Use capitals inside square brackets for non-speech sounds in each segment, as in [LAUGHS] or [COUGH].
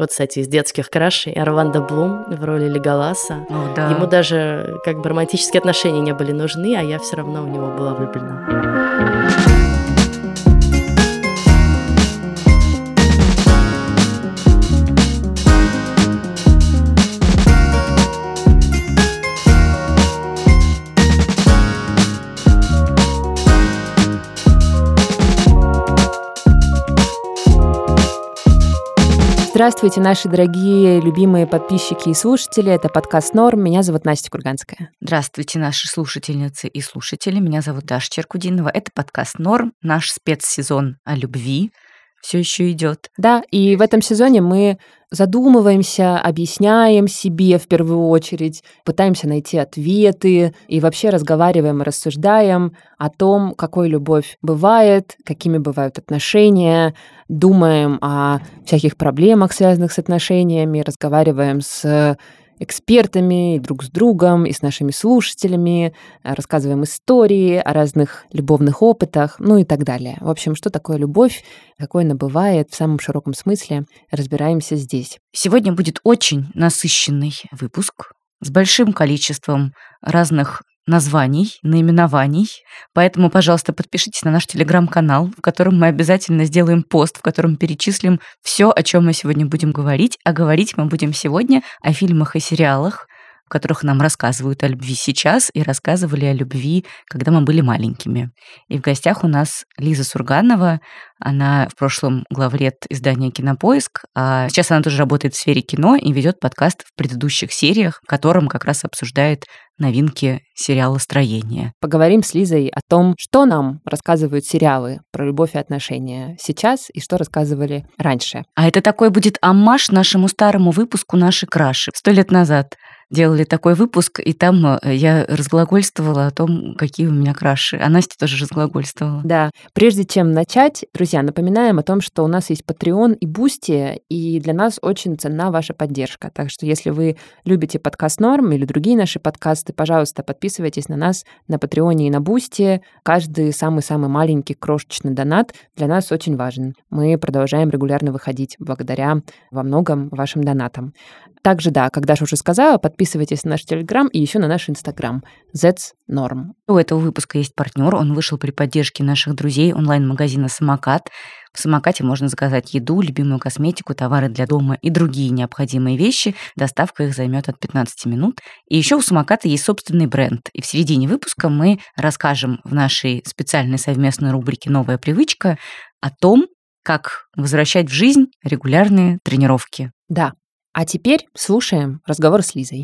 Вот, кстати, из детских крашей Орландо Блум в роли Леголаса. О, да. Ему даже как бы романтические отношения не были нужны, а я все равно в него была влюблена. Здравствуйте, наши дорогие, любимые подписчики и слушатели. Это подкаст «Норм». Меня зовут Настя Курганская. Здравствуйте, наши слушательницы и слушатели. Меня зовут Даша Черкудинова. Это подкаст «Норм», наш спецсезон о любви все еще идет. Да, и в этом сезоне мы задумываемся, объясняем себе в первую очередь, пытаемся найти ответы и вообще разговариваем и рассуждаем о том, какой любовь бывает, какими бывают отношения, думаем о всяких проблемах, связанных с отношениями, разговариваем с экспертами, друг с другом, и с нашими слушателями, рассказываем истории о разных любовных опытах, ну и так далее. В общем, что такое любовь, какой она бывает в самом широком смысле, разбираемся здесь. Сегодня будет очень насыщенный выпуск с большим количеством разных названий, наименований. Поэтому, пожалуйста, подпишитесь на наш телеграм-канал, в котором мы обязательно сделаем пост, в котором перечислим все, о чем мы сегодня будем говорить. А говорить мы будем сегодня о фильмах и сериалах, в которых нам рассказывают о любви сейчас и рассказывали о любви, когда мы были маленькими. И в гостях у нас Лиза Сурганова. Она в прошлом главред издания «Кинопоиск», а сейчас она тоже работает в сфере кино и ведет подкаст в предыдущих сериях, в котором как раз обсуждает новинки сериала «Строение». Поговорим с Лизой о том, что нам рассказывают сериалы про любовь и отношения сейчас и что рассказывали раньше. А это такой будет оммаж нашему старому выпуску «Наши краши» сто лет назад делали такой выпуск, и там э, я разглагольствовала о том, какие у меня краши. А Настя тоже разглагольствовала. Да. Прежде чем начать, друзья, напоминаем о том, что у нас есть Patreon и Бусти, и для нас очень ценна ваша поддержка. Так что если вы любите подкаст Норм или другие наши подкасты, пожалуйста, подписывайтесь на нас на Патреоне и на Бусти. Каждый самый-самый маленький крошечный донат для нас очень важен. Мы продолжаем регулярно выходить благодаря во многом вашим донатам. Также, да, как Даша уже сказала, подписывайтесь на наш Телеграм и еще на наш Инстаграм That's Norm. У этого выпуска есть партнер. Он вышел при поддержке наших друзей онлайн-магазина «Самокат». В «Самокате» можно заказать еду, любимую косметику, товары для дома и другие необходимые вещи. Доставка их займет от 15 минут. И еще у «Самоката» есть собственный бренд. И в середине выпуска мы расскажем в нашей специальной совместной рубрике «Новая привычка» о том, как возвращать в жизнь регулярные тренировки. Да, а теперь слушаем разговор с Лизой.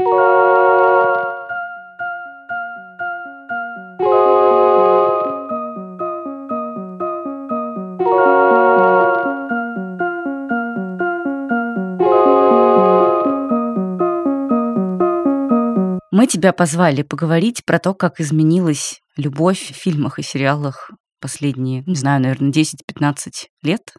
Мы тебя позвали поговорить про то, как изменилась любовь в фильмах и сериалах последние, не знаю, наверное, 10-15 лет.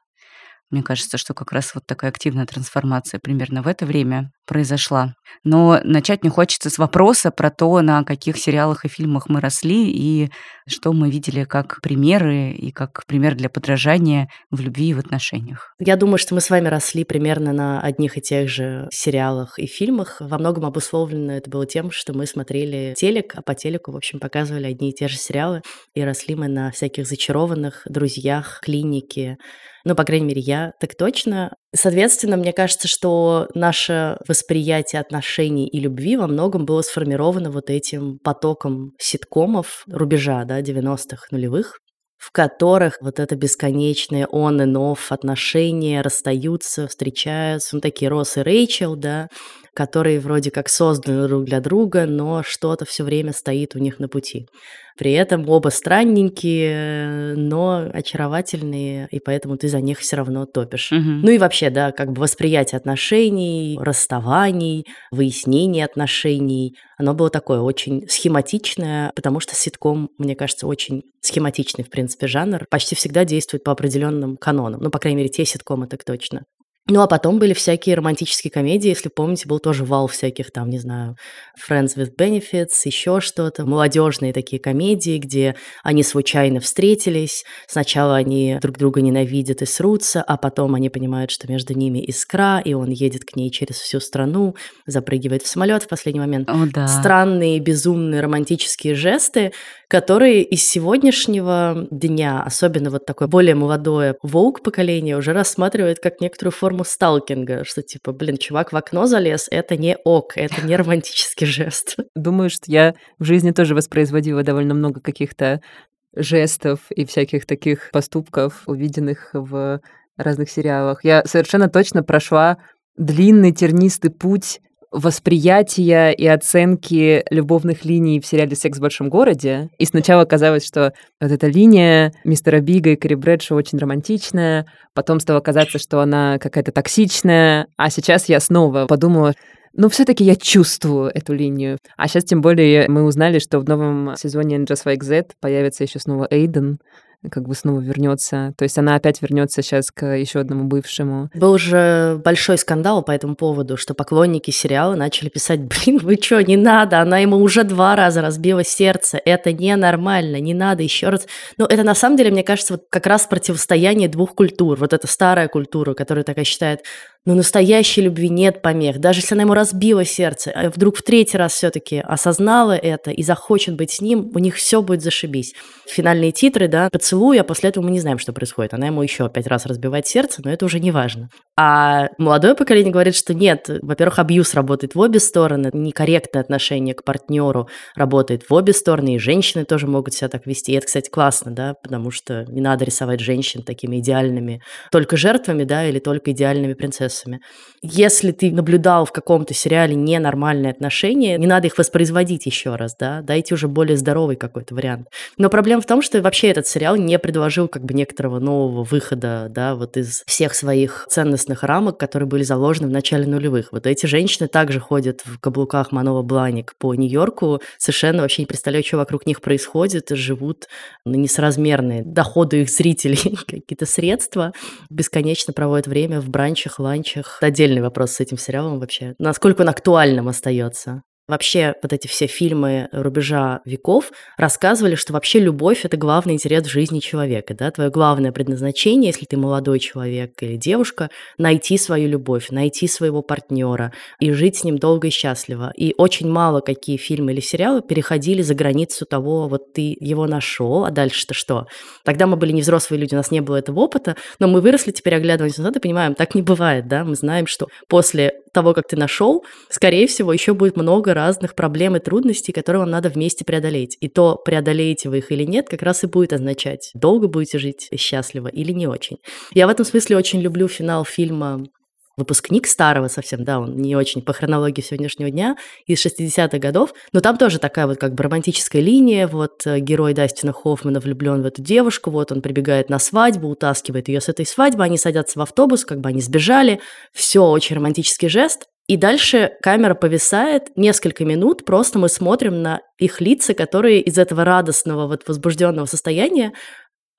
Мне кажется, что как раз вот такая активная трансформация примерно в это время произошла. Но начать мне хочется с вопроса про то, на каких сериалах и фильмах мы росли, и что мы видели как примеры, и как пример для подражания в любви и в отношениях. Я думаю, что мы с вами росли примерно на одних и тех же сериалах и фильмах. Во многом обусловлено это было тем, что мы смотрели телек, а по телеку, в общем, показывали одни и те же сериалы, и росли мы на всяких зачарованных друзьях, клинике, ну, по крайней мере, я так точно. Соответственно, мне кажется, что наше восприятие отношений и любви во многом было сформировано вот этим потоком ситкомов рубежа, да, 90-х, нулевых, в которых вот это бесконечное он и нов отношения расстаются, встречаются, ну, такие Росс и Рэйчел, да, которые вроде как созданы друг для друга, но что-то все время стоит у них на пути. При этом оба странненькие, но очаровательные, и поэтому ты за них все равно топишь. Угу. Ну и вообще, да, как бы восприятие отношений, расставаний, выяснение отношений, оно было такое очень схематичное, потому что ситком, мне кажется, очень схематичный, в принципе, жанр. Почти всегда действует по определенным канонам. Ну, по крайней мере, те ситкомы так точно. Ну, а потом были всякие романтические комедии, если помните, был тоже вал всяких там, не знаю, Friends with Benefits, еще что-то, молодежные такие комедии, где они случайно встретились, сначала они друг друга ненавидят и срутся, а потом они понимают, что между ними искра, и он едет к ней через всю страну, запрыгивает в самолет в последний момент. О, да. Странные, безумные романтические жесты, которые из сегодняшнего дня, особенно вот такое более молодое волк поколение, уже рассматривает как некоторую форму сталкинга, что типа, блин, чувак в окно залез, это не ок, это не романтический жест. Думаю, что я в жизни тоже воспроизводила довольно много каких-то жестов и всяких таких поступков, увиденных в разных сериалах. Я совершенно точно прошла длинный тернистый путь восприятия и оценки любовных линий в сериале «Секс в большом городе». И сначала казалось, что вот эта линия мистера Бига и Кэрри Брэдшо очень романтичная, потом стало казаться, что она какая-то токсичная, а сейчас я снова подумала, ну, все-таки я чувствую эту линию. А сейчас, тем более, мы узнали, что в новом сезоне Just Like Z появится еще снова Эйден, как бы снова вернется. То есть она опять вернется сейчас к еще одному бывшему. Был же большой скандал по этому поводу, что поклонники сериала начали писать, блин, вы что, не надо, она ему уже два раза разбила сердце, это ненормально, не надо еще раз. Но это на самом деле, мне кажется, вот как раз противостояние двух культур. Вот эта старая культура, которая такая считает, но настоящей любви нет помех. Даже если она ему разбила сердце, а вдруг в третий раз все-таки осознала это и захочет быть с ним, у них все будет зашибись. Финальные титры, да, поцелуй, а после этого мы не знаем, что происходит. Она ему еще пять раз разбивает сердце, но это уже не важно. А молодое поколение говорит, что нет, во-первых, абьюз работает в обе стороны, некорректное отношение к партнеру работает в обе стороны, и женщины тоже могут себя так вести. И это, кстати, классно, да, потому что не надо рисовать женщин такими идеальными, только жертвами, да, или только идеальными принцессами вопросами. Если ты наблюдал в каком-то сериале ненормальные отношения, не надо их воспроизводить еще раз, да, дайте уже более здоровый какой-то вариант. Но проблема в том, что вообще этот сериал не предложил как бы некоторого нового выхода, да, вот из всех своих ценностных рамок, которые были заложены в начале нулевых. Вот эти женщины также ходят в каблуках Манова Бланик по Нью-Йорку, совершенно вообще не представляю, что вокруг них происходит, живут на несоразмерные доходы их зрителей, [LAUGHS] какие-то средства, бесконечно проводят время в бранчах, ланчах, раньших. Отдельный вопрос с этим сериалом вообще. Насколько он актуальным остается? Вообще, вот эти все фильмы рубежа веков рассказывали, что вообще любовь — это главный интерес в жизни человека, да, твое главное предназначение, если ты молодой человек или девушка, найти свою любовь, найти своего партнера и жить с ним долго и счастливо. И очень мало какие фильмы или сериалы переходили за границу того, вот ты его нашел, а дальше-то что? Тогда мы были не взрослые люди, у нас не было этого опыта, но мы выросли, теперь оглядываемся назад и понимаем, так не бывает, да, мы знаем, что после того, как ты нашел, скорее всего, еще будет много разных проблем и трудностей, которые вам надо вместе преодолеть. И то, преодолеете вы их или нет, как раз и будет означать, долго будете жить счастливо или не очень. Я в этом смысле очень люблю финал фильма выпускник старого совсем, да, он не очень по хронологии сегодняшнего дня, из 60-х годов, но там тоже такая вот как бы романтическая линия, вот э, герой Дастина Хоффмана влюблен в эту девушку, вот он прибегает на свадьбу, утаскивает ее с этой свадьбы, они садятся в автобус, как бы они сбежали, все очень романтический жест, и дальше камера повисает несколько минут, просто мы смотрим на их лица, которые из этого радостного, вот возбужденного состояния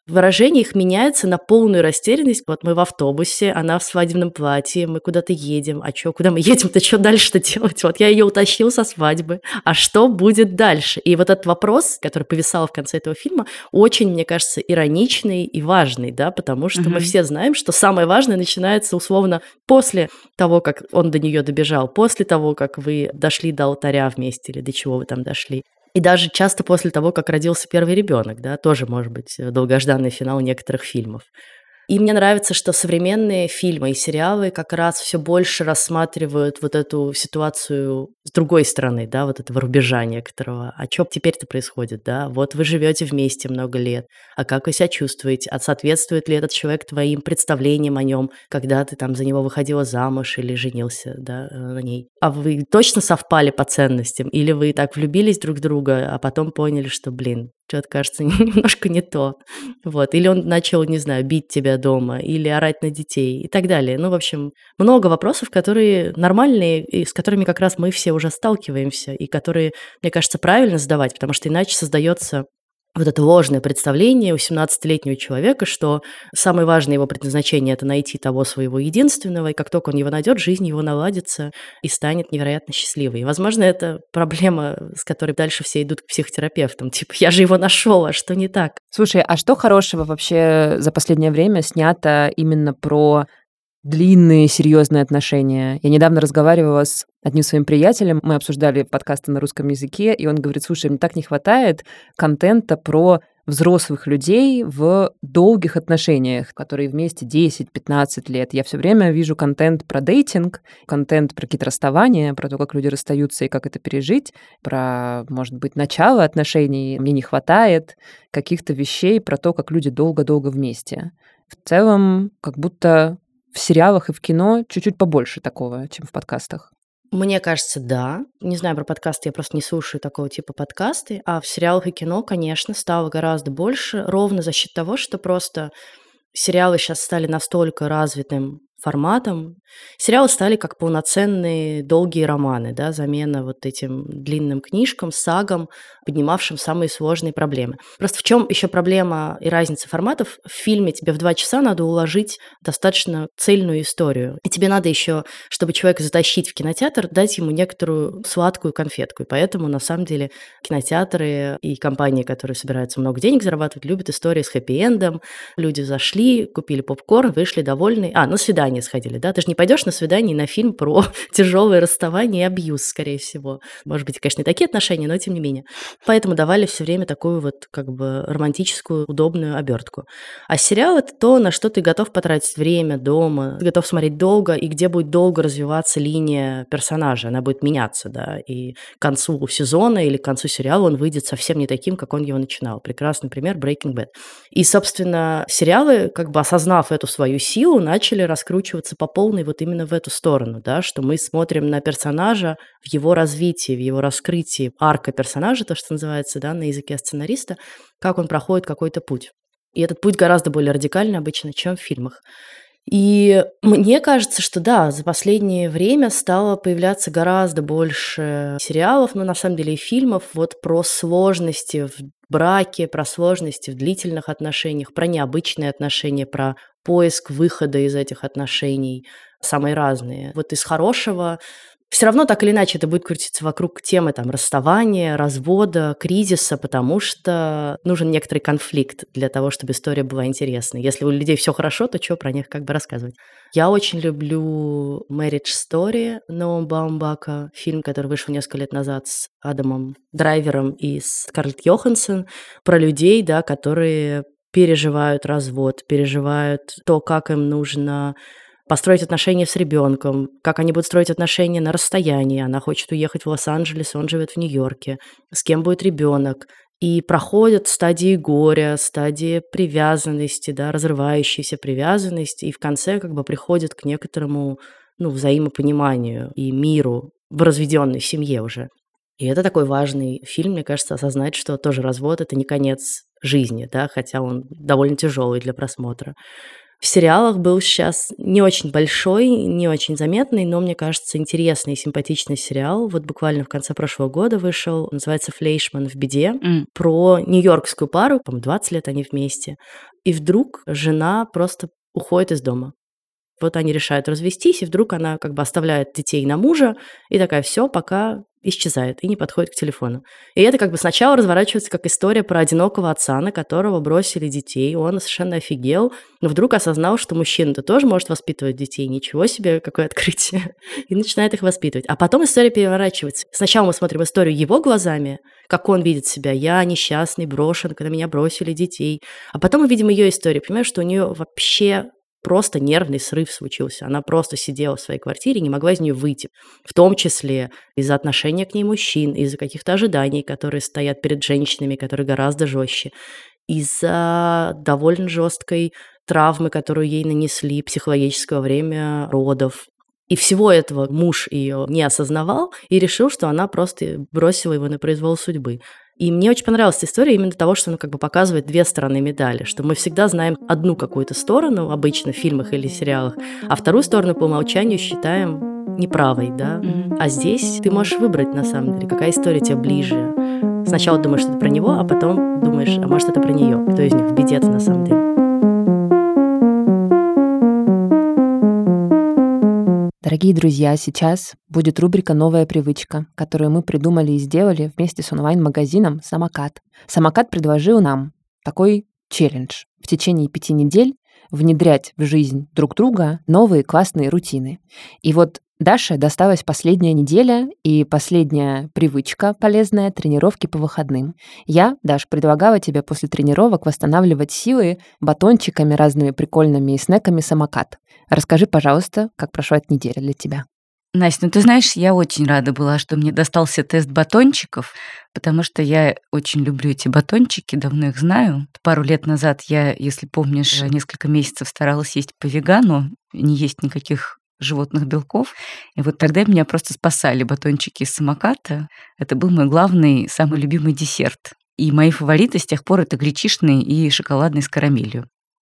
Выражение их меняется на полную растерянность. Вот мы в автобусе, она в свадебном платье, мы куда-то едем. А что, куда мы едем-то, что дальше-то делать? Вот я ее утащил со свадьбы. А что будет дальше? И вот этот вопрос, который повисал в конце этого фильма, очень, мне кажется, ироничный и важный, да, потому что mm-hmm. мы все знаем, что самое важное начинается условно после того, как он до нее добежал, после того, как вы дошли до алтаря вместе или до чего вы там дошли. И даже часто после того, как родился первый ребенок, да, тоже может быть э, долгожданный финал некоторых фильмов. И мне нравится, что современные фильмы и сериалы как раз все больше рассматривают вот эту ситуацию с другой стороны, да, вот этого рубежа некоторого. А что теперь-то происходит, да? Вот вы живете вместе много лет, а как вы себя чувствуете? А соответствует ли этот человек твоим представлениям о нем, когда ты там за него выходила замуж или женился, да, э, на ней? А вы точно совпали по ценностям? Или вы так влюбились друг в друга, а потом поняли, что, блин, что-то кажется [LAUGHS] немножко не то. Вот. Или он начал, не знаю, бить тебя дома, или орать на детей и так далее. Ну, в общем, много вопросов, которые нормальные, и с которыми как раз мы все уже сталкиваемся, и которые, мне кажется, правильно задавать, потому что иначе создается вот это ложное представление у 17-летнего человека, что самое важное его предназначение – это найти того своего единственного, и как только он его найдет, жизнь его наладится и станет невероятно счастливой. И, возможно, это проблема, с которой дальше все идут к психотерапевтам. Типа, я же его нашел, а что не так? Слушай, а что хорошего вообще за последнее время снято именно про длинные серьезные отношения. Я недавно разговаривала с одним своим приятелем, мы обсуждали подкасты на русском языке, и он говорит, слушай, мне так не хватает контента про взрослых людей в долгих отношениях, которые вместе 10-15 лет. Я все время вижу контент про дейтинг, контент про какие-то расставания, про то, как люди расстаются и как это пережить, про, может быть, начало отношений. Мне не хватает каких-то вещей про то, как люди долго-долго вместе. В целом, как будто в сериалах и в кино чуть-чуть побольше такого, чем в подкастах. Мне кажется, да. Не знаю про подкасты, я просто не слушаю такого типа подкасты. А в сериалах и кино, конечно, стало гораздо больше, ровно за счет того, что просто сериалы сейчас стали настолько развитым форматом. Сериалы стали как полноценные долгие романы, да, замена вот этим длинным книжкам, сагам, поднимавшим самые сложные проблемы. Просто в чем еще проблема и разница форматов? В фильме тебе в два часа надо уложить достаточно цельную историю. И тебе надо еще, чтобы человека затащить в кинотеатр, дать ему некоторую сладкую конфетку. И поэтому, на самом деле, кинотеатры и компании, которые собираются много денег зарабатывать, любят истории с хэппи-эндом. Люди зашли, купили попкорн, вышли довольны. А, на свидание свидание сходили, да? Ты же не пойдешь на свидание на фильм про [LAUGHS] тяжелое расставание и абьюз, скорее всего. Может быть, конечно, не такие отношения, но тем не менее. Поэтому давали все время такую вот как бы романтическую, удобную обертку. А сериал это то, на что ты готов потратить время дома, ты готов смотреть долго, и где будет долго развиваться линия персонажа, она будет меняться, да, и к концу сезона или к концу сериала он выйдет совсем не таким, как он его начинал. Прекрасный пример Breaking Bad. И, собственно, сериалы, как бы осознав эту свою силу, начали раскручивать раскручиваться по полной вот именно в эту сторону, да, что мы смотрим на персонажа в его развитии, в его раскрытии, арка персонажа, то, что называется, да, на языке сценариста, как он проходит какой-то путь. И этот путь гораздо более радикальный обычно, чем в фильмах. И мне кажется, что да, за последнее время стало появляться гораздо больше сериалов, но на самом деле и фильмов вот про сложности в браке, про сложности в длительных отношениях, про необычные отношения, про поиск выхода из этих отношений, самые разные. Вот из хорошего все равно так или иначе это будет крутиться вокруг темы там, расставания, развода, кризиса, потому что нужен некоторый конфликт для того, чтобы история была интересной. Если у людей все хорошо, то что про них как бы рассказывать? Я очень люблю Marriage Story Ноа Баумбака, фильм, который вышел несколько лет назад с Адамом Драйвером и с Скарлетт Йоханссон, про людей, да, которые переживают развод, переживают то, как им нужно построить отношения с ребенком, как они будут строить отношения на расстоянии. Она хочет уехать в Лос-Анджелес, он живет в Нью-Йорке. С кем будет ребенок? И проходят стадии горя, стадии привязанности, да, разрывающейся привязанности, и в конце как бы приходят к некоторому ну, взаимопониманию и миру в разведенной семье уже. И это такой важный фильм, мне кажется, осознать, что тоже развод — это не конец жизни, да, хотя он довольно тяжелый для просмотра. В сериалах был сейчас не очень большой, не очень заметный, но, мне кажется, интересный и симпатичный сериал. Вот буквально в конце прошлого года вышел, называется «Флейшман в беде», mm. про нью-йоркскую пару, по-моему, 20 лет они вместе. И вдруг жена просто уходит из дома. Вот они решают развестись, и вдруг она как бы оставляет детей на мужа, и такая, все, пока исчезает и не подходит к телефону. И это как бы сначала разворачивается как история про одинокого отца, на которого бросили детей. Он совершенно офигел, но вдруг осознал, что мужчина-то тоже может воспитывать детей. Ничего себе, какое [LAUGHS] открытие. И начинает их воспитывать. А потом история переворачивается. Сначала мы смотрим историю его глазами, как он видит себя. Я несчастный, брошен, когда меня бросили детей. А потом мы видим ее историю. Понимаешь, что у нее вообще просто нервный срыв случился. Она просто сидела в своей квартире, не могла из нее выйти. В том числе из-за отношения к ней мужчин, из-за каких-то ожиданий, которые стоят перед женщинами, которые гораздо жестче, из-за довольно жесткой травмы, которую ей нанесли психологического время родов. И всего этого муж ее не осознавал и решил, что она просто бросила его на произвол судьбы. И мне очень понравилась история именно того, что она как бы показывает две стороны медали, что мы всегда знаем одну какую-то сторону, обычно в фильмах или сериалах, а вторую сторону по умолчанию считаем неправой, да. Mm-hmm. А здесь ты можешь выбрать, на самом деле, какая история тебе ближе, сначала думаешь, что это про него, а потом думаешь, а может это про нее. Кто из них в беде на самом деле? Дорогие друзья, сейчас будет рубрика «Новая привычка», которую мы придумали и сделали вместе с онлайн-магазином «Самокат». «Самокат» предложил нам такой челлендж. В течение пяти недель внедрять в жизнь друг друга новые классные рутины. И вот Даше досталась последняя неделя и последняя привычка полезная — тренировки по выходным. Я, Даш, предлагала тебе после тренировок восстанавливать силы батончиками, разными прикольными и снеками самокат. Расскажи, пожалуйста, как прошла эта неделя для тебя. Настя, ну ты знаешь, я очень рада была, что мне достался тест батончиков, потому что я очень люблю эти батончики, давно их знаю. Пару лет назад я, если помнишь, несколько месяцев старалась есть по вегану, не есть никаких животных белков. И вот тогда меня просто спасали батончики из самоката. Это был мой главный, самый любимый десерт. И мои фавориты с тех пор это гречишный и шоколадный с карамелью.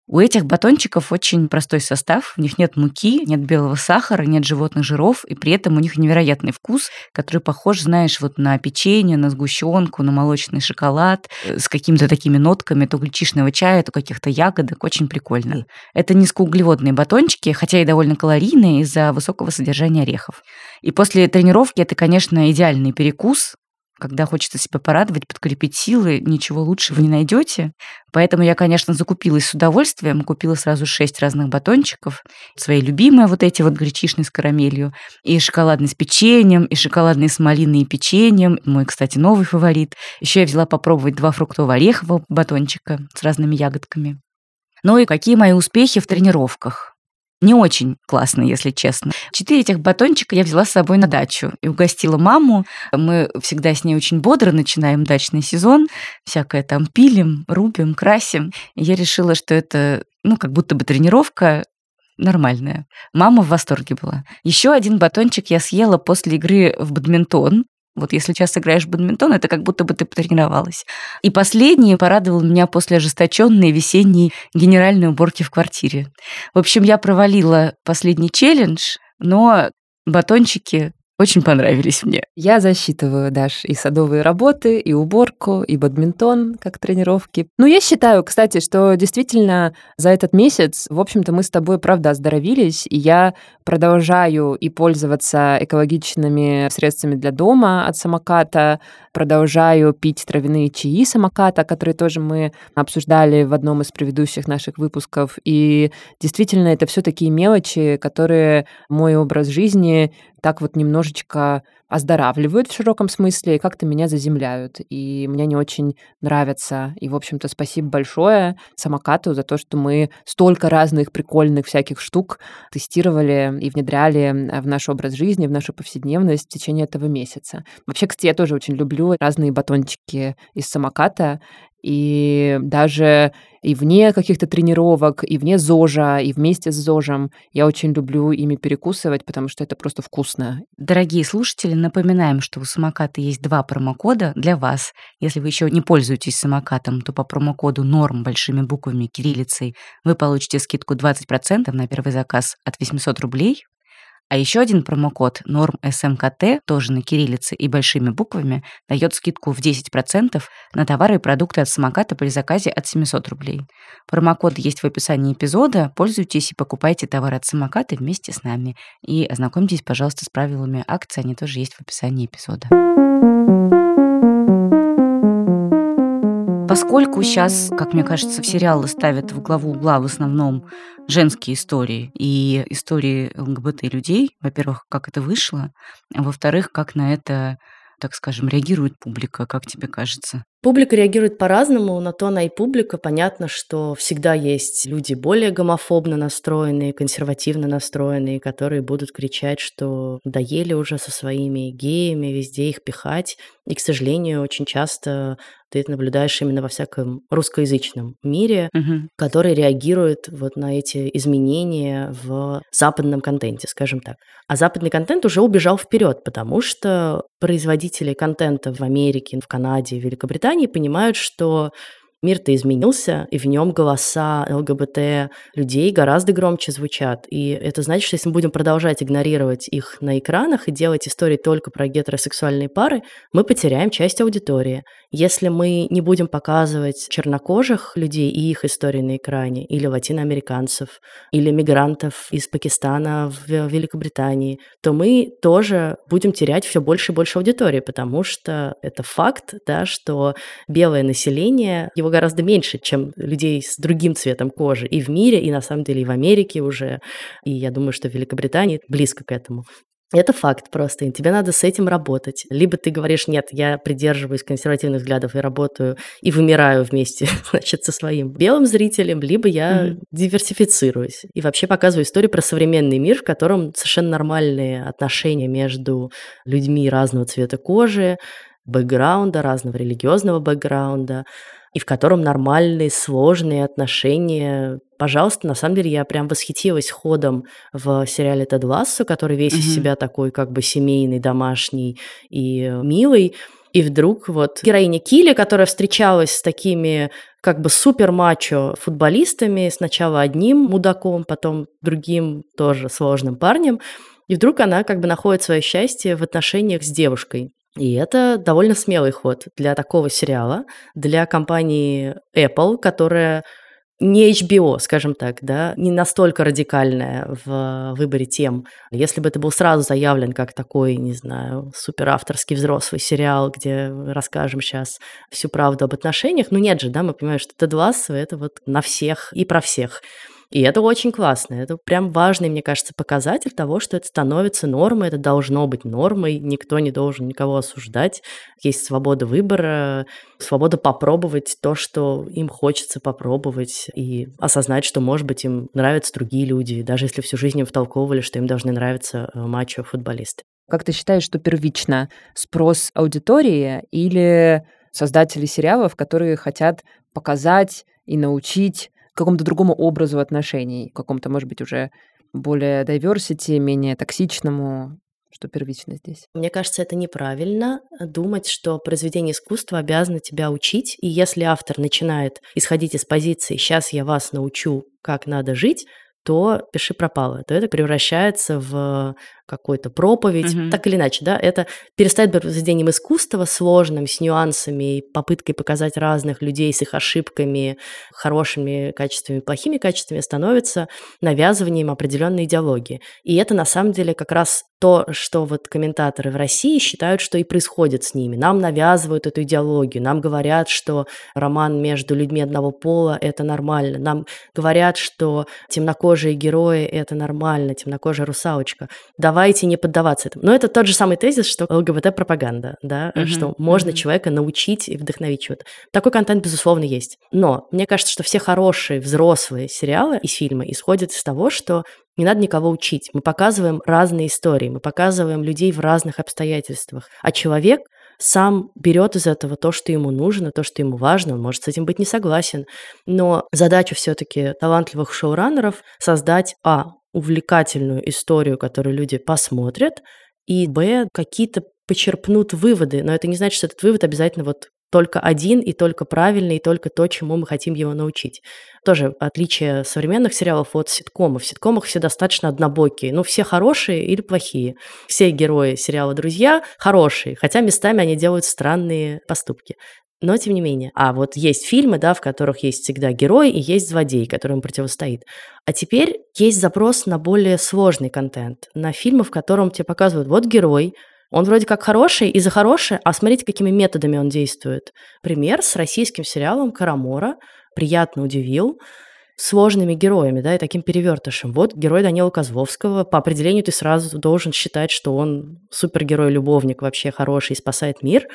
У этих батончиков очень простой состав. В них нет муки, нет белого сахара, нет животных жиров, и при этом у них невероятный вкус, который похож, знаешь, вот на печенье, на сгущенку, на молочный шоколад э, с какими-то такими нотками то гречишного чая, то каких-то ягодок. Очень прикольно. Это низкоуглеводные батончики, хотя и довольно калорийные из-за высокого содержания орехов. И после тренировки это, конечно, идеальный перекус, когда хочется себя порадовать, подкрепить силы, ничего лучшего не найдете. Поэтому я, конечно, закупилась с удовольствием, купила сразу шесть разных батончиков, свои любимые вот эти вот гречишные с карамелью, и шоколадный с печеньем, и шоколадные с малиной и печеньем, мой, кстати, новый фаворит. Еще я взяла попробовать два фруктово-орехового батончика с разными ягодками. Ну и какие мои успехи в тренировках? Не очень классно, если честно. Четыре этих батончика я взяла с собой на дачу и угостила маму. Мы всегда с ней очень бодро начинаем дачный сезон. Всякое там пилим, рубим, красим. И я решила, что это, ну, как будто бы тренировка, нормальная. Мама в восторге была. Еще один батончик я съела после игры в бадминтон. Вот если сейчас играешь в бадминтон, это как будто бы ты потренировалась. И последний порадовал меня после ожесточенной весенней генеральной уборки в квартире. В общем, я провалила последний челлендж, но батончики очень понравились мне. Я засчитываю, Даш, и садовые работы, и уборку, и бадминтон как тренировки. Ну, я считаю, кстати, что действительно за этот месяц, в общем-то, мы с тобой, правда, оздоровились, и я продолжаю и пользоваться экологичными средствами для дома от самоката, продолжаю пить травяные чаи самоката, которые тоже мы обсуждали в одном из предыдущих наших выпусков. И действительно, это все такие мелочи, которые мой образ жизни так вот немножечко оздоравливают в широком смысле и как-то меня заземляют. И мне не очень нравятся. И, в общем-то, спасибо большое самокату за то, что мы столько разных прикольных всяких штук тестировали и внедряли в наш образ жизни, в нашу повседневность в течение этого месяца. Вообще, кстати, я тоже очень люблю разные батончики из самоката. И даже и вне каких-то тренировок, и вне ЗОЖа, и вместе с ЗОЖем я очень люблю ими перекусывать, потому что это просто вкусно. Дорогие слушатели, напоминаем, что у самоката есть два промокода для вас. Если вы еще не пользуетесь самокатом, то по промокоду норм большими буквами кириллицей вы получите скидку 20% на первый заказ от 800 рублей а еще один промокод норм СМКТ, тоже на кириллице и большими буквами, дает скидку в 10% на товары и продукты от самоката при заказе от 700 рублей. Промокод есть в описании эпизода. Пользуйтесь и покупайте товары от самоката вместе с нами. И ознакомьтесь, пожалуйста, с правилами акции, они тоже есть в описании эпизода. Поскольку сейчас, как мне кажется, в сериалы ставят в главу угла в основном женские истории и истории ЛГБТ-людей, во-первых, как это вышло, а во-вторых, как на это так скажем, реагирует публика, как тебе кажется? Публика реагирует по-разному, на то она и публика. Понятно, что всегда есть люди более гомофобно настроенные, консервативно настроенные, которые будут кричать, что доели уже со своими геями, везде их пихать. И, к сожалению, очень часто ты это наблюдаешь именно во всяком русскоязычном мире, угу. который реагирует вот на эти изменения в западном контенте, скажем так. А западный контент уже убежал вперед, потому что производители контента в Америке, в Канаде, в Великобритании понимают, что Мир-то изменился, и в нем голоса ЛГБТ людей гораздо громче звучат. И это значит, что если мы будем продолжать игнорировать их на экранах и делать истории только про гетеросексуальные пары, мы потеряем часть аудитории. Если мы не будем показывать чернокожих людей и их истории на экране, или латиноамериканцев, или мигрантов из Пакистана в Великобритании, то мы тоже будем терять все больше и больше аудитории, потому что это факт, да, что белое население, его гораздо меньше, чем людей с другим цветом кожи и в мире, и на самом деле и в Америке уже, и я думаю, что в Великобритании близко к этому. Это факт просто, и тебе надо с этим работать. Либо ты говоришь, нет, я придерживаюсь консервативных взглядов и работаю, и вымираю вместе, [LAUGHS] значит, со своим белым зрителем, либо я mm-hmm. диверсифицируюсь и вообще показываю историю про современный мир, в котором совершенно нормальные отношения между людьми разного цвета кожи, бэкграунда, разного религиозного бэкграунда, и в котором нормальные, сложные отношения. Пожалуйста, на самом деле я прям восхитилась ходом в сериале «Тед Лассо», который весь mm-hmm. из себя такой как бы семейный, домашний и милый. И вдруг вот героиня Килли, которая встречалась с такими как бы супер мачо футболистами, сначала одним мудаком, потом другим тоже сложным парнем, и вдруг она как бы находит свое счастье в отношениях с девушкой. И это довольно смелый ход для такого сериала, для компании Apple, которая не HBO, скажем так, да, не настолько радикальная в выборе тем. Если бы это был сразу заявлен как такой, не знаю, суперавторский взрослый сериал, где расскажем сейчас всю правду об отношениях, ну нет же, да, мы понимаем, что Тед Лассо — это вот на всех и про всех. И это очень классно. Это прям важный, мне кажется, показатель того, что это становится нормой, это должно быть нормой, никто не должен никого осуждать. Есть свобода выбора, свобода попробовать то, что им хочется попробовать, и осознать, что, может быть, им нравятся другие люди, даже если всю жизнь им втолковывали, что им должны нравиться э, мачо-футболисты. Как ты считаешь, что первично спрос аудитории или создатели сериалов, которые хотят показать и научить какому-то другому образу отношений, какому-то, может быть, уже более diversity, менее токсичному, что первично здесь. Мне кажется, это неправильно думать, что произведение искусства обязано тебя учить, и если автор начинает исходить из позиции «сейчас я вас научу, как надо жить», то пиши пропало, то это превращается в какую-то проповедь, угу. так или иначе, да, это перестает быть произведением искусства сложным, с нюансами, попыткой показать разных людей с их ошибками, хорошими качествами, плохими качествами, становится навязыванием определенной идеологии. И это на самом деле как раз то, что вот комментаторы в России считают, что и происходит с ними. Нам навязывают эту идеологию, нам говорят, что роман между людьми одного пола – это нормально, нам говорят, что темнокожие герои – это нормально, темнокожая русалочка. Давайте не поддаваться этому. Но это тот же самый тезис, что ЛГБТ-пропаганда, да, mm-hmm. что можно mm-hmm. человека научить и вдохновить чего-то. Такой контент, безусловно, есть. Но мне кажется, что все хорошие взрослые сериалы и фильмы исходят из того, что не надо никого учить. Мы показываем разные истории, мы показываем людей в разных обстоятельствах. А человек сам берет из этого то, что ему нужно, то, что ему важно, он может с этим быть не согласен. Но задача все-таки талантливых шоураннеров создать, а, увлекательную историю, которую люди посмотрят, и, б, какие-то почерпнут выводы, но это не значит, что этот вывод обязательно вот только один и только правильный, и только то, чему мы хотим его научить. Тоже отличие современных сериалов от ситкомов. В ситкомах все достаточно однобокие. Ну, все хорошие или плохие. Все герои сериала «Друзья» хорошие, хотя местами они делают странные поступки. Но тем не менее. А вот есть фильмы, да, в которых есть всегда герой и есть злодей, которым противостоит. А теперь есть запрос на более сложный контент, на фильмы, в котором тебе показывают, вот герой, он вроде как хороший и за хорошее, а смотрите, какими методами он действует. Пример с российским сериалом «Карамора» приятно удивил сложными героями, да, и таким перевертышем. Вот герой Данила Козловского. По определению ты сразу должен считать, что он супергерой-любовник, вообще хороший, спасает мир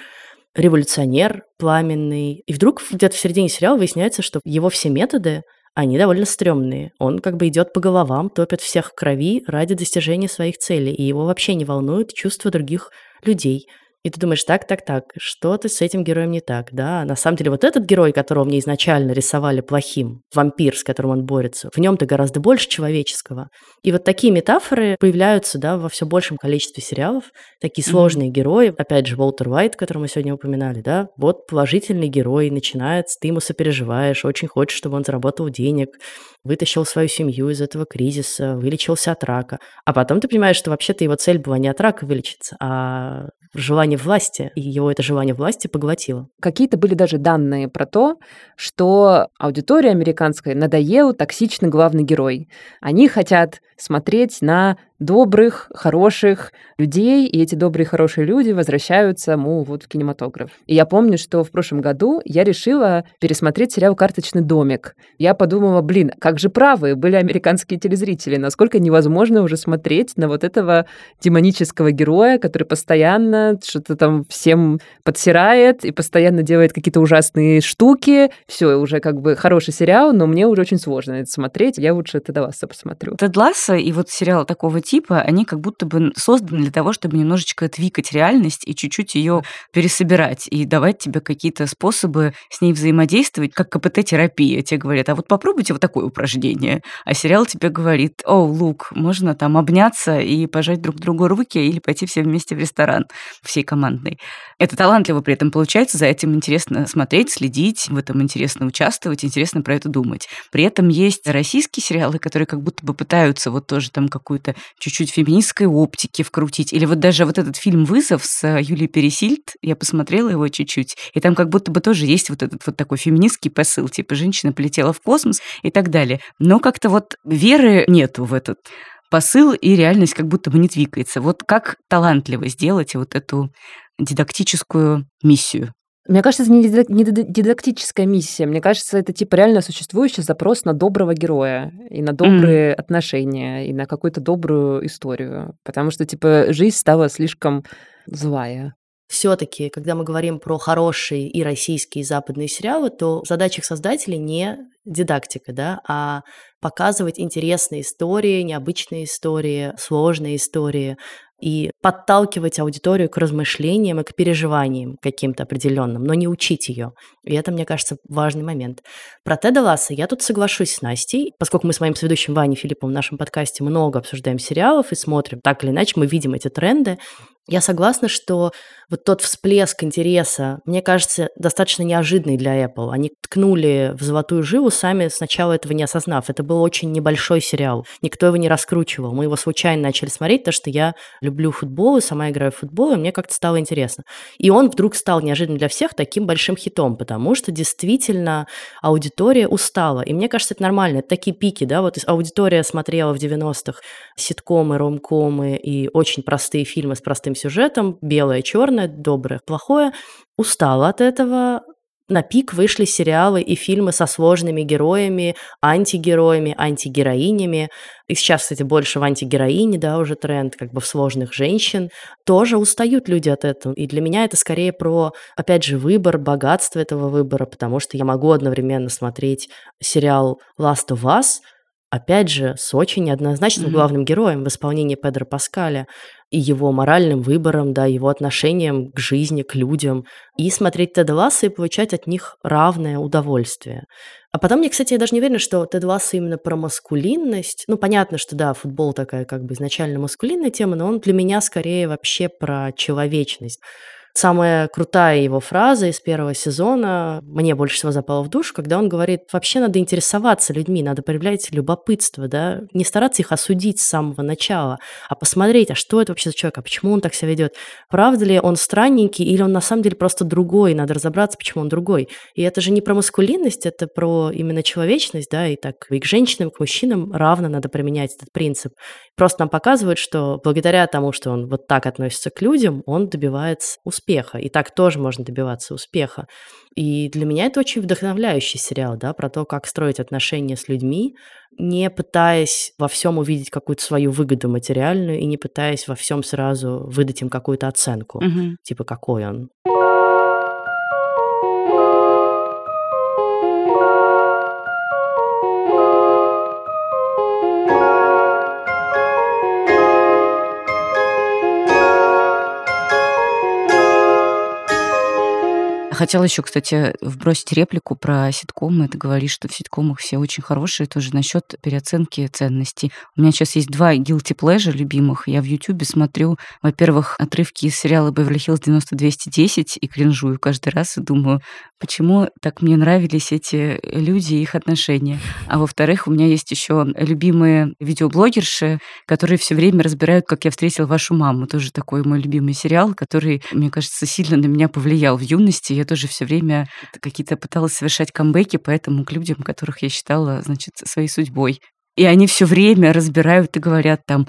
революционер пламенный. И вдруг где-то в середине сериала выясняется, что его все методы они довольно стрёмные. Он как бы идет по головам, топит всех в крови ради достижения своих целей, и его вообще не волнует чувства других людей. И ты думаешь, так, так, так, что-то с этим героем не так, да? На самом деле вот этот герой, которого мне изначально рисовали плохим, вампир, с которым он борется, в нем-то гораздо больше человеческого. И вот такие метафоры появляются, да, во все большем количестве сериалов. Такие mm-hmm. сложные герои, опять же, Уолтер Уайт, которого мы сегодня упоминали, да, вот положительный герой начинается, ты ему сопереживаешь, очень хочешь, чтобы он заработал денег, вытащил свою семью из этого кризиса, вылечился от рака. А потом ты понимаешь, что вообще-то его цель была не от рака вылечиться, а желание власти, и его это желание власти поглотило. Какие-то были даже данные про то, что аудитория американская надоел токсичный главный герой. Они хотят смотреть на добрых, хороших людей, и эти добрые, хорошие люди возвращаются, мол, вот в кинематограф. И я помню, что в прошлом году я решила пересмотреть сериал «Карточный домик». Я подумала, блин, как же правы были американские телезрители, насколько невозможно уже смотреть на вот этого демонического героя, который постоянно что-то там всем подсирает и постоянно делает какие-то ужасные штуки. Все, уже как бы хороший сериал, но мне уже очень сложно это смотреть. Я лучше Теда Ласса посмотрю. Тед Ласса и вот сериал такого типа, они как будто бы созданы для того, чтобы немножечко твикать реальность и чуть-чуть ее пересобирать и давать тебе какие-то способы с ней взаимодействовать, как КПТ-терапия. Тебе говорят, а вот попробуйте вот такое упражнение. А сериал тебе говорит, о, Лук, можно там обняться и пожать друг другу руки или пойти все вместе в ресторан всей командной. Это талантливо при этом получается, за этим интересно смотреть, следить, в этом интересно участвовать, интересно про это думать. При этом есть российские сериалы, которые как будто бы пытаются вот тоже там какую-то чуть-чуть феминистской оптики вкрутить. Или вот даже вот этот фильм «Вызов» с э, Юлией Пересильд, я посмотрела его чуть-чуть, и там как будто бы тоже есть вот этот вот такой феминистский посыл, типа женщина полетела в космос и так далее. Но как-то вот веры нету в этот посыл, и реальность как будто бы не твикается. Вот как талантливо сделать вот эту дидактическую миссию? Мне кажется, это не дидактическая миссия. Мне кажется, это типа реально существующий запрос на доброго героя и на добрые mm. отношения и на какую-то добрую историю. Потому что, типа, жизнь стала слишком злая. Все-таки, когда мы говорим про хорошие и российские, и западные сериалы, то задача их создателей не дидактика, да, а показывать интересные истории, необычные истории, сложные истории, и подталкивать аудиторию к размышлениям и к переживаниям каким-то определенным, но не учить ее. И это, мне кажется, важный момент. Про Теда Ласса я тут соглашусь с Настей, поскольку мы с моим сведущим Ваней Филиппом в нашем подкасте много обсуждаем сериалов и смотрим, так или иначе мы видим эти тренды, я согласна, что вот тот всплеск интереса, мне кажется, достаточно неожиданный для Apple. Они ткнули в золотую жилу, сами сначала этого не осознав. Это был очень небольшой сериал. Никто его не раскручивал. Мы его случайно начали смотреть, потому что я люблю футбол и сама играю в футбол, и мне как-то стало интересно. И он вдруг стал неожиданно для всех таким большим хитом, потому что действительно аудитория устала. И мне кажется, это нормально. Это такие пики, да, вот аудитория смотрела в 90-х ситкомы, ромкомы и очень простые фильмы с простым сюжетом, белое, черное, доброе, плохое, устала от этого, на пик вышли сериалы и фильмы со сложными героями, антигероями, антигероинями. И сейчас, кстати, больше в антигероине, да, уже тренд, как бы в сложных женщин. Тоже устают люди от этого. И для меня это скорее про, опять же, выбор, богатство этого выбора, потому что я могу одновременно смотреть сериал Last of Us, опять же, с очень неоднозначным mm-hmm. главным героем в исполнении Педро Паскаля и его моральным выбором, да, его отношением к жизни, к людям, и смотреть Теда Ласса и получать от них равное удовольствие. А потом мне, кстати, я даже не уверена, что Тед Ласса именно про маскулинность. Ну, понятно, что да, футбол такая как бы изначально маскулинная тема, но он для меня скорее вообще про человечность. Самая крутая его фраза из первого сезона мне больше всего запала в душу, когда он говорит, вообще надо интересоваться людьми, надо проявлять любопытство, да, не стараться их осудить с самого начала, а посмотреть, а что это вообще за человек, а почему он так себя ведет, правда ли он странненький или он на самом деле просто другой, надо разобраться, почему он другой. И это же не про маскулинность, это про именно человечность, да, и так и к женщинам, и к мужчинам равно надо применять этот принцип. Просто нам показывают, что благодаря тому, что он вот так относится к людям, он добивается успеха успеха. И так тоже можно добиваться успеха. И для меня это очень вдохновляющий сериал, да, про то, как строить отношения с людьми, не пытаясь во всем увидеть какую-то свою выгоду материальную и не пытаясь во всем сразу выдать им какую-то оценку, угу. типа какой он. Хотела еще, кстати, вбросить реплику про ситкомы. Ты говоришь, что в ситкомах все очень хорошие, тоже насчет переоценки ценностей. У меня сейчас есть два guilty pleasure любимых. Я в Ютубе смотрю, во-первых, отрывки из сериала Beverly Hills 90210 и кринжую каждый раз и думаю, почему так мне нравились эти люди и их отношения. А во-вторых, у меня есть еще любимые видеоблогерши, которые все время разбирают, как я встретила вашу маму. Тоже такой мой любимый сериал, который, мне кажется, сильно на меня повлиял в юности. Я тоже все время какие-то пыталась совершать камбэки, поэтому к людям, которых я считала, значит, своей судьбой. И они все время разбирают и говорят там,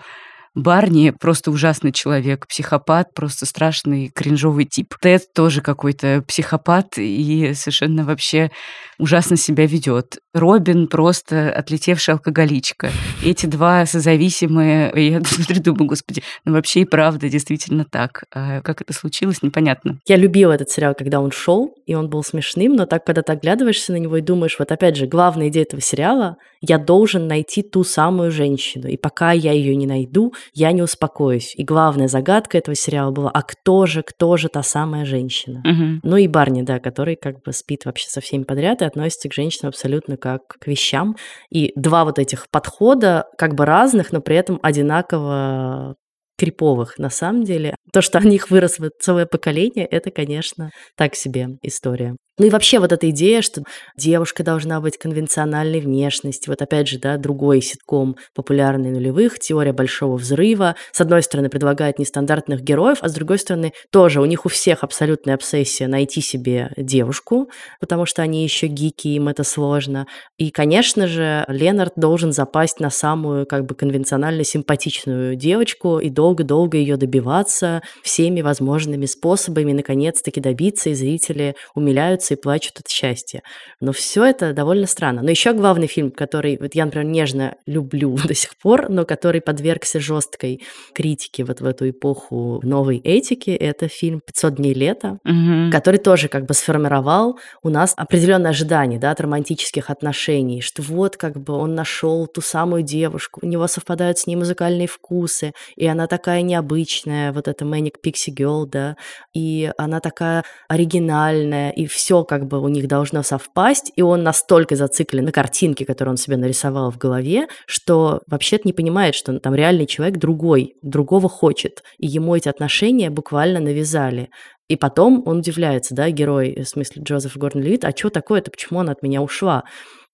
Барни просто ужасный человек, психопат, просто страшный кринжовый тип. Тед тоже какой-то психопат и совершенно вообще ужасно себя ведет. Робин просто отлетевшая алкоголичка. Эти два созависимые, я [LAUGHS] смотрю, думаю, господи, ну вообще и правда действительно так. А как это случилось, непонятно. Я любила этот сериал, когда он шел, и он был смешным, но так, когда ты оглядываешься на него и думаешь, вот опять же, главная идея этого сериала, я должен найти ту самую женщину, и пока я ее не найду, я не успокоюсь. И главная загадка этого сериала была, а кто же, кто же та самая женщина? Мгм. Ну и Барни, да, который как бы спит вообще со всеми подряд и относится к женщинам абсолютно как к вещам. И два вот этих подхода, как бы разных, но при этом одинаково криповых на самом деле. То, что [LAUGHS] о них выросло целое поколение, это, конечно, так себе история. Ну и вообще вот эта идея, что девушка должна быть конвенциональной внешности. Вот опять же, да, другой ситком популярный нулевых, теория большого взрыва. С одной стороны, предлагает нестандартных героев, а с другой стороны, тоже у них у всех абсолютная обсессия найти себе девушку, потому что они еще гики, им это сложно. И, конечно же, Ленард должен запасть на самую как бы конвенционально симпатичную девочку и долго-долго ее добиваться всеми возможными способами, наконец-таки добиться, и зрители умиляются и плачут от счастья. Но все это довольно странно. Но еще главный фильм, который вот я, например, нежно люблю [LAUGHS] до сих пор, но который подвергся жесткой критике вот в эту эпоху новой этики, это фильм «500 дней лета», Мгм. который тоже как бы сформировал у нас определенное ожидание да, от романтических отношений, что вот как бы он нашел ту самую девушку, у него совпадают с ней музыкальные вкусы, и она такая необычная, вот эта Manic Pixie Girl, да, и она такая оригинальная, и все как бы у них должно совпасть, и он настолько зациклен на картинке, которую он себе нарисовал в голове, что вообще-то не понимает, что там реальный человек другой, другого хочет, и ему эти отношения буквально навязали. И потом он удивляется, да, герой, в смысле Джозеф Левит, а что такое-то, почему она от меня ушла?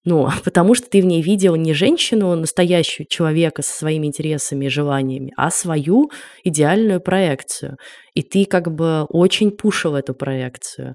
Ну, [LAUGHS] потому что ты в ней видел не женщину, настоящую человека со своими интересами и желаниями, а свою идеальную проекцию. И ты как бы очень пушил эту проекцию.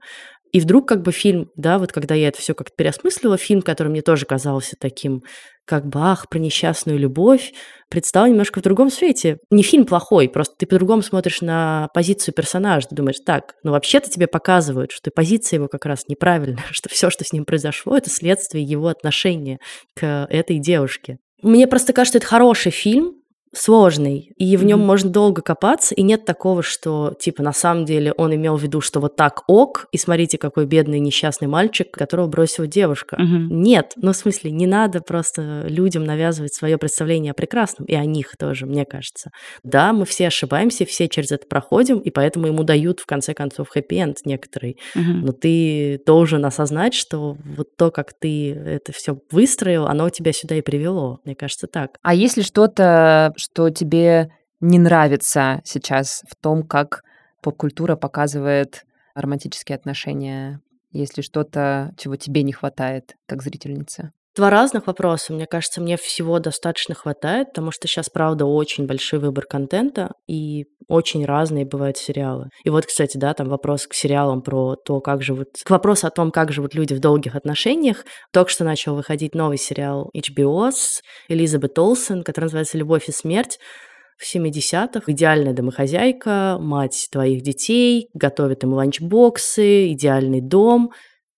И вдруг как бы фильм, да, вот когда я это все как-то переосмыслила, фильм, который мне тоже казался таким, как бы, ах, про несчастную любовь, предстал немножко в другом свете. Не фильм плохой, просто ты по-другому смотришь на позицию персонажа. Ты думаешь, так, ну вообще-то тебе показывают, что позиция его как раз неправильная, [LAUGHS] что все, что с ним произошло, это следствие его отношения к этой девушке. Мне просто кажется, это хороший фильм, сложный, и в нем можно долго копаться, и нет такого, что, типа, на самом деле он имел в виду, что вот так ок, и смотрите, какой бедный несчастный мальчик, которого бросила девушка. Нет, ну, в смысле, не надо просто людям навязывать свое представление о прекрасном, и о них тоже, мне кажется. Да, мы все ошибаемся, все через это проходим, и поэтому ему дают, в конце концов, хэппи-энд некоторый. Но ты должен осознать, что вот то, как ты это все выстроил, оно тебя сюда и привело. Мне кажется, так. А есть ли что-то, что тебе не нравится сейчас в том, как поп-культура показывает романтические отношения? Есть ли что-то, чего тебе не хватает как зрительнице? Два разных вопроса. Мне кажется, мне всего достаточно хватает, потому что сейчас, правда, очень большой выбор контента, и очень разные бывают сериалы. И вот, кстати, да, там вопрос к сериалам про то, как живут... К вопросу о том, как живут люди в долгих отношениях. Только что начал выходить новый сериал HBO с Элизабет Олсен, который называется «Любовь и смерть». В 70-х идеальная домохозяйка, мать твоих детей, готовит им ланчбоксы, идеальный дом.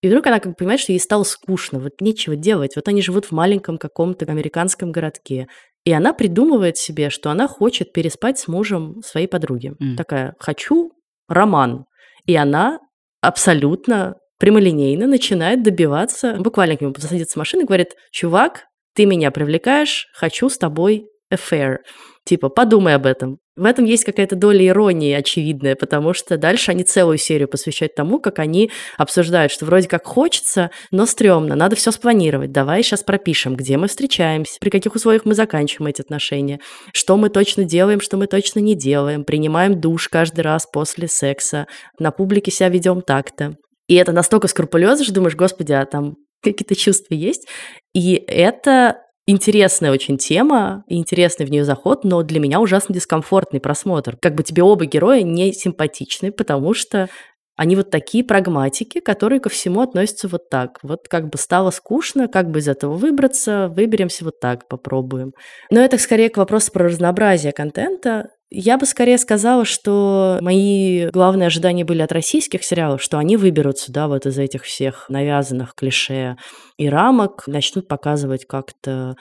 И вдруг она как бы понимает, что ей стало скучно, вот нечего делать. Вот они живут в маленьком каком-то американском городке. И она придумывает себе, что она хочет переспать с мужем своей подруги. М. Такая, хочу роман. И она абсолютно прямолинейно начинает добиваться, буквально к нему садится в машину и говорит, чувак, ты меня привлекаешь, хочу с тобой affair. Типа, подумай об этом. В этом есть какая-то доля иронии очевидная, потому что дальше они целую серию посвящают тому, как они обсуждают, что вроде как хочется, но стрёмно, надо все спланировать. Давай сейчас пропишем, где мы встречаемся, при каких условиях мы заканчиваем эти отношения, что мы точно делаем, что мы точно не делаем, принимаем душ каждый раз после секса, на публике себя ведем так-то. И это настолько скрупулезно, что думаешь, господи, а там какие-то чувства есть. И это интересная очень тема, интересный в нее заход, но для меня ужасно дискомфортный просмотр. Как бы тебе оба героя не симпатичны, потому что они вот такие прагматики, которые ко всему относятся вот так. Вот как бы стало скучно, как бы из этого выбраться, выберемся вот так, попробуем. Но это скорее к вопросу про разнообразие контента. Я бы скорее сказала, что мои главные ожидания были от российских сериалов, что они выберутся, да, вот из этих всех навязанных клише и рамок, начнут показывать как-то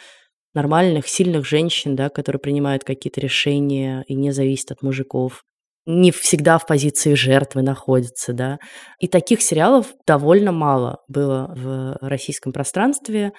нормальных, сильных женщин, да, которые принимают какие-то решения и не зависят от мужиков не всегда в позиции жертвы находятся, да. И таких сериалов довольно мало было в российском пространстве.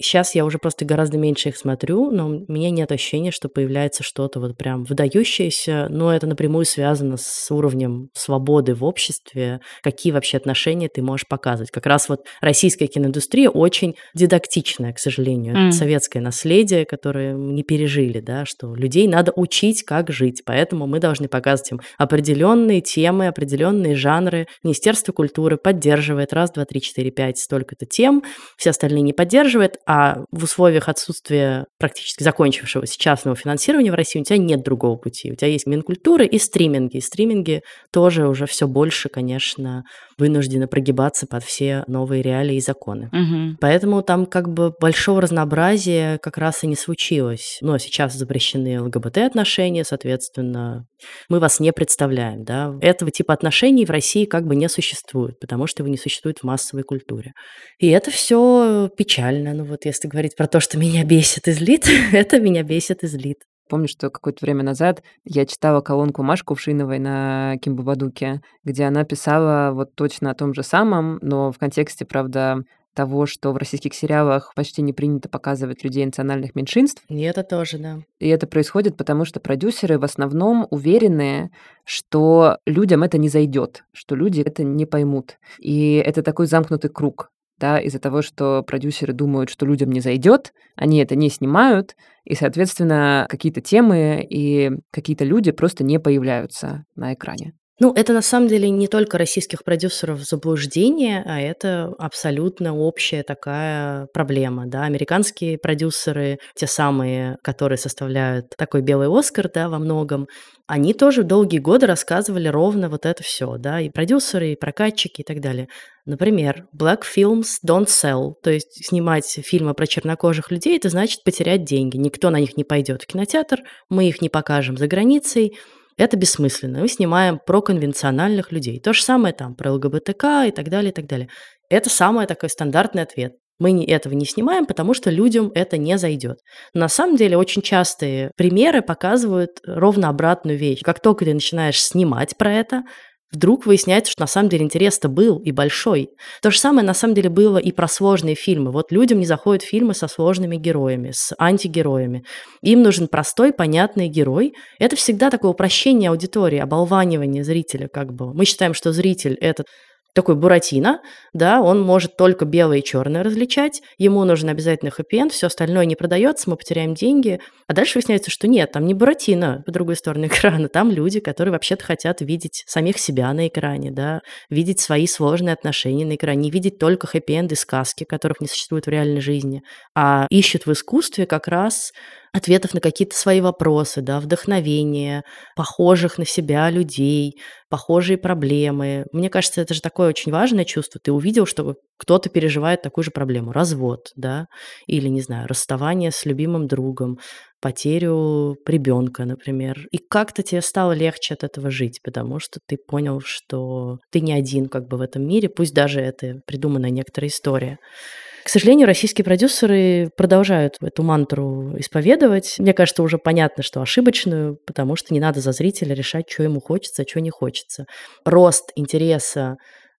Сейчас я уже просто гораздо меньше их смотрю, но у меня нет ощущения, что появляется что-то вот прям выдающееся, но это напрямую связано с уровнем свободы в обществе, какие вообще отношения ты можешь показывать. Как раз вот российская киноиндустрия очень дидактичная, к сожалению. Mm. Это советское наследие, которое мы не пережили, да, что людей надо учить, как жить, поэтому мы должны показывать им определенные темы, определенные жанры. Министерство культуры поддерживает раз, два, три, четыре, пять, столько-то тем, все остальные не поддерживает, а в условиях отсутствия практически закончившегося частного финансирования в России у тебя нет другого пути. У тебя есть Минкультура и стриминги. И стриминги тоже уже все больше, конечно, вынуждены прогибаться под все новые реалии и законы. Угу. Поэтому там как бы большого разнообразия как раз и не случилось. Но сейчас запрещены ЛГБТ-отношения, соответственно, мы вас не представляем. Да? Этого типа отношений в России как бы не существует, потому что его не существует в массовой культуре. И это все печально. Ну вот если говорить про то, что меня бесит и злит, [LAUGHS] это меня бесит и злит. Помню, что какое-то время назад я читала колонку Маши Кувшиновой на Кимбабадуке, где она писала вот точно о том же самом, но в контексте, правда, того, что в российских сериалах почти не принято показывать людей национальных меньшинств. И это тоже, да. И это происходит потому, что продюсеры в основном уверены, что людям это не зайдет, что люди это не поймут. И это такой замкнутый круг да, из-за того, что продюсеры думают, что людям не зайдет, они это не снимают, и, соответственно, какие-то темы и какие-то люди просто не появляются на экране. Ну, это на самом деле не только российских продюсеров заблуждение, а это абсолютно общая такая проблема, да. Американские продюсеры, те самые, которые составляют такой белый Оскар, да, во многом, они тоже долгие годы рассказывали ровно вот это все, да, и продюсеры, и прокатчики, и так далее. Например, Black Films Don't Sell, то есть снимать фильмы про чернокожих людей, это значит потерять деньги. Никто на них не пойдет в кинотеатр, мы их не покажем за границей, это бессмысленно. Мы снимаем про конвенциональных людей. То же самое там про ЛГБТК и так далее, и так далее. Это самый такой стандартный ответ. Мы этого не снимаем, потому что людям это не зайдет. На самом деле очень частые примеры показывают ровно обратную вещь. Как только ты начинаешь снимать про это, вдруг выясняется, что на самом деле интерес-то был и большой. То же самое на самом деле было и про сложные фильмы. Вот людям не заходят фильмы со сложными героями, с антигероями. Им нужен простой, понятный герой. Это всегда такое упрощение аудитории, оболванивание зрителя как бы. Мы считаем, что зритель – это такой Буратино, да, он может только белое и черное различать, ему нужен обязательно хэппи все остальное не продается, мы потеряем деньги. А дальше выясняется, что нет, там не Буратино по другой стороне [LAUGHS] экрана, там люди, которые вообще-то хотят видеть самих себя на экране, да, видеть свои сложные отношения на экране, не видеть только хэппи-энды сказки, которых не существует в реальной жизни, а ищут в искусстве как раз ответов на какие-то свои вопросы, да, вдохновения, похожих на себя людей, похожие проблемы. Мне кажется, это же такое очень важное чувство. Ты увидел, что кто-то переживает такую же проблему. Развод, да, или, не знаю, расставание с любимым другом, потерю ребенка, например. И как-то тебе стало легче от этого жить, потому что ты понял, что ты не один как бы в этом мире, пусть даже это придуманная некоторая история. К сожалению, российские продюсеры продолжают эту мантру исповедовать. Мне кажется, уже понятно, что ошибочную, потому что не надо за зрителя решать, что ему хочется, а что не хочется. Рост интереса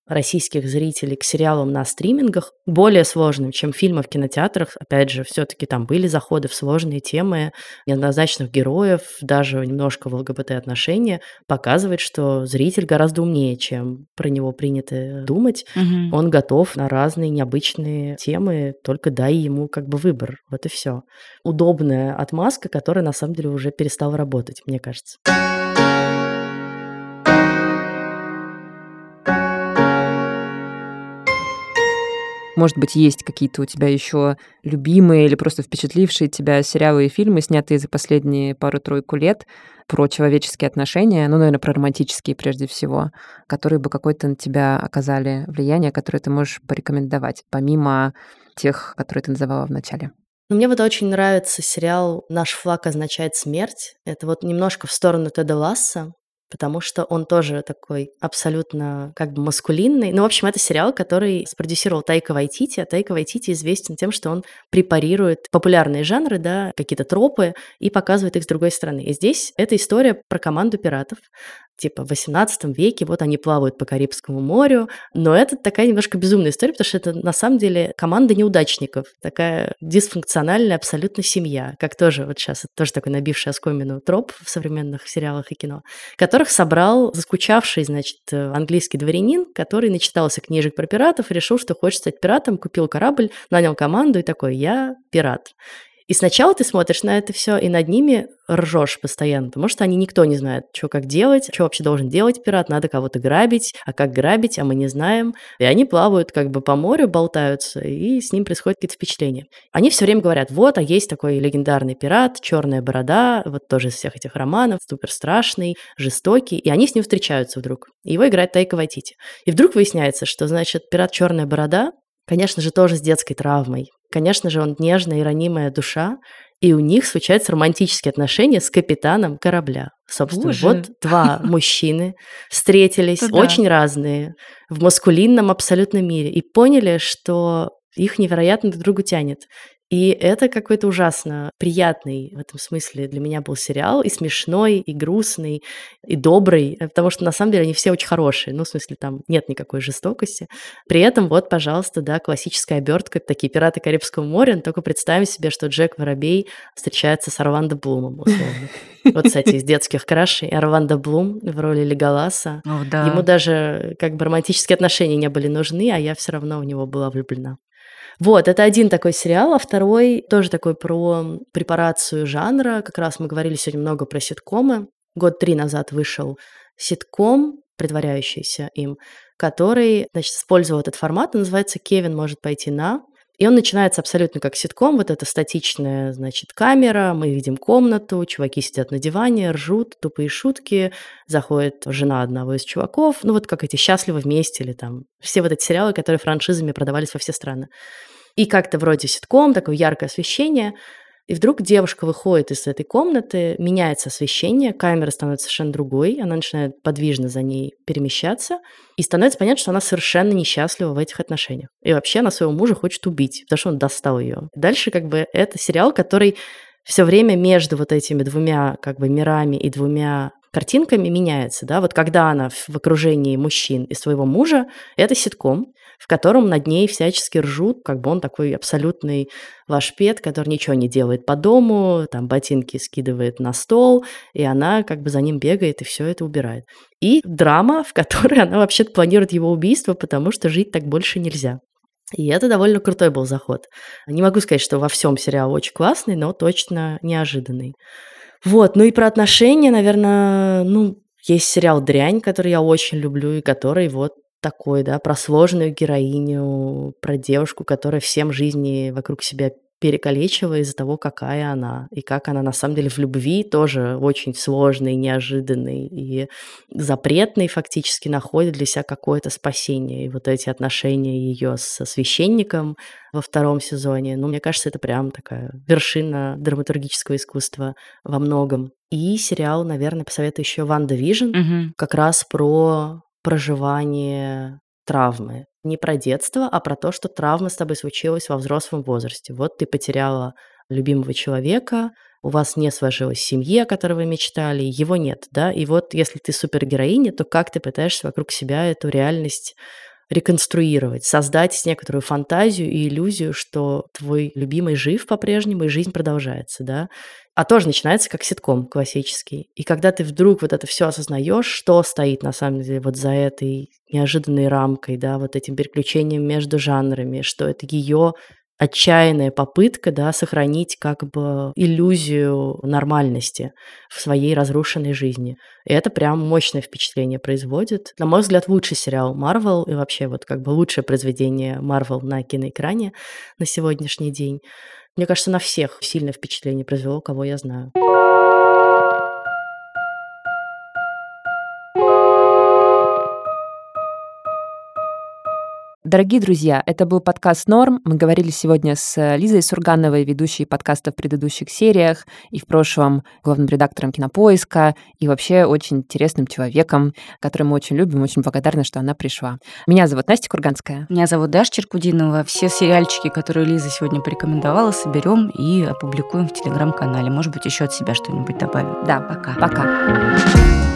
российских зрителей к сериалам на стримингах более сложным, чем фильмы в кинотеатрах. Опять же, все-таки там были заходы в сложные темы, неоднозначных героев, даже немножко в ЛГБТ-отношения, показывает, что зритель гораздо умнее, чем про него принято думать. Угу. Он готов на разные необычные темы, только дай ему как бы выбор. Вот и все. Удобная отмазка, которая на самом деле уже перестала работать, мне кажется. Может быть, есть какие-то у тебя еще любимые или просто впечатлившие тебя сериалы и фильмы, снятые за последние пару-тройку лет про человеческие отношения, ну, наверное, про романтические прежде всего, которые бы какое-то на тебя оказали влияние, которое ты можешь порекомендовать, помимо тех, которые ты называла в начале? Ну, мне вот очень нравится сериал «Наш флаг означает смерть». Это вот немножко в сторону Теда Ласса потому что он тоже такой абсолютно как бы маскулинный. Ну, в общем, это сериал, который спродюсировал Тайка Вайтити, а Тайка Вайтити известен тем, что он препарирует популярные жанры, да, какие-то тропы и показывает их с другой стороны. И здесь эта история про команду пиратов, типа в 18 веке, вот они плавают по Карибскому морю, но это такая немножко безумная история, потому что это на самом деле команда неудачников, такая дисфункциональная абсолютно семья, как тоже вот сейчас, это тоже такой набивший оскомину троп в современных сериалах и кино, которых собрал заскучавший, значит, английский дворянин, который начитался книжек про пиратов решил, что хочет стать пиратом, купил корабль, нанял команду и такой, я пират. И сначала ты смотришь на это все, и над ними ржешь постоянно, потому что они никто не знает, что как делать, что вообще должен делать пират, надо кого-то грабить, а как грабить, а мы не знаем. И они плавают как бы по морю, болтаются, и с ним происходят какие-то впечатления. Они все время говорят, вот, а есть такой легендарный пират, черная борода, вот тоже из всех этих романов, супер страшный, жестокий, и они с ним встречаются вдруг. Его играет Тайка Вайтити. И вдруг выясняется, что, значит, пират черная борода, конечно же, тоже с детской травмой. Конечно же, он нежная и ранимая душа, и у них случаются романтические отношения с капитаном корабля. Собственно, Боже. вот два [LAUGHS] мужчины встретились, Это да. очень разные, в маскулинном абсолютно мире, и поняли, что их невероятно друг другу тянет. И это какой-то ужасно приятный в этом смысле для меня был сериал, и смешной, и грустный, и добрый, э, потому что на самом деле они все очень хорошие, ну, в смысле, там нет никакой жестокости. При этом вот, пожалуйста, да, классическая обертка, такие «Пираты Карибского моря», но только представим себе, что Джек Воробей встречается с Орландо Блумом, условно. Вот, кстати, из детских крашей. Орландо Блум в роли Леголаса. Ему даже как бы романтические отношения не были нужны, а я все равно в него была влюблена. Вот, это один такой сериал, а второй тоже такой про препарацию жанра. Как раз мы говорили сегодня много про ситкомы. Год три назад вышел ситком, притворяющийся им, который, значит, использовал этот формат, он называется «Кевин может пойти на». И он начинается абсолютно как ситком, вот эта статичная, значит, камера, мы видим комнату, чуваки сидят на диване, ржут, тупые шутки, заходит жена одного из чуваков, ну вот как эти «Счастливы вместе» или там все вот эти сериалы, которые франшизами продавались во все страны. И как-то вроде ситком, такое яркое освещение, и вдруг девушка выходит из этой комнаты, меняется освещение, камера становится совершенно другой, она начинает подвижно за ней перемещаться, и становится понятно, что она совершенно несчастлива в этих отношениях. И вообще она своего мужа хочет убить, потому что он достал ее. Дальше как бы это сериал, который все время между вот этими двумя как бы мирами и двумя картинками меняется, да, вот когда она в окружении мужчин и своего мужа, это ситком, в котором над ней всячески ржут, как бы он такой абсолютный лашпед, который ничего не делает по дому, там ботинки скидывает на стол, и она как бы за ним бегает и все это убирает. И драма, в которой она вообще-то планирует его убийство, потому что жить так больше нельзя. И это довольно крутой был заход. Не могу сказать, что во всем сериал очень классный, но точно неожиданный. Вот, ну и про отношения, наверное, ну, есть сериал «Дрянь», который я очень люблю, и который вот такой, да, про сложную героиню, про девушку, которая всем жизни вокруг себя перекалечила из-за того, какая она, и как она на самом деле в любви тоже очень сложный, неожиданный и запретный фактически находит для себя какое-то спасение. И вот эти отношения ее со священником во втором сезоне, ну, мне кажется, это прям такая вершина драматургического искусства во многом. И сериал, наверное, посоветую еще «WandaVision», Мгм. как раз про проживание травмы. Не про детство, а про то, что травма с тобой случилась во взрослом возрасте. Вот ты потеряла любимого человека, у вас не сложилась семья, о которой вы мечтали, его нет, да, и вот если ты супергероиня, то как ты пытаешься вокруг себя эту реальность реконструировать, создать некоторую фантазию и иллюзию, что твой любимый жив по-прежнему, и жизнь продолжается, да. А тоже начинается как ситком классический. И когда ты вдруг вот это все осознаешь, что стоит на самом деле вот за этой неожиданной рамкой, да, вот этим переключением между жанрами, что это ее отчаянная попытка, да, сохранить как бы иллюзию нормальности в своей разрушенной жизни. И это прям мощное впечатление производит. На мой взгляд, лучший сериал Marvel и вообще вот как бы лучшее произведение Marvel на киноэкране на сегодняшний день. Мне кажется, на всех сильное впечатление произвело, кого я знаю. Дорогие друзья, это был подкаст «Норм». Мы говорили сегодня с Лизой Сургановой, ведущей подкаста в предыдущих сериях, и в прошлом главным редактором «Кинопоиска», и вообще очень интересным человеком, который мы очень любим, очень благодарны, что она пришла. Меня зовут Настя Курганская. Меня зовут Даша Черкудинова. Все сериальчики, которые Лиза сегодня порекомендовала, соберем и опубликуем в Телеграм-канале. Может быть, еще от себя что-нибудь добавим. Да, пока. Пока.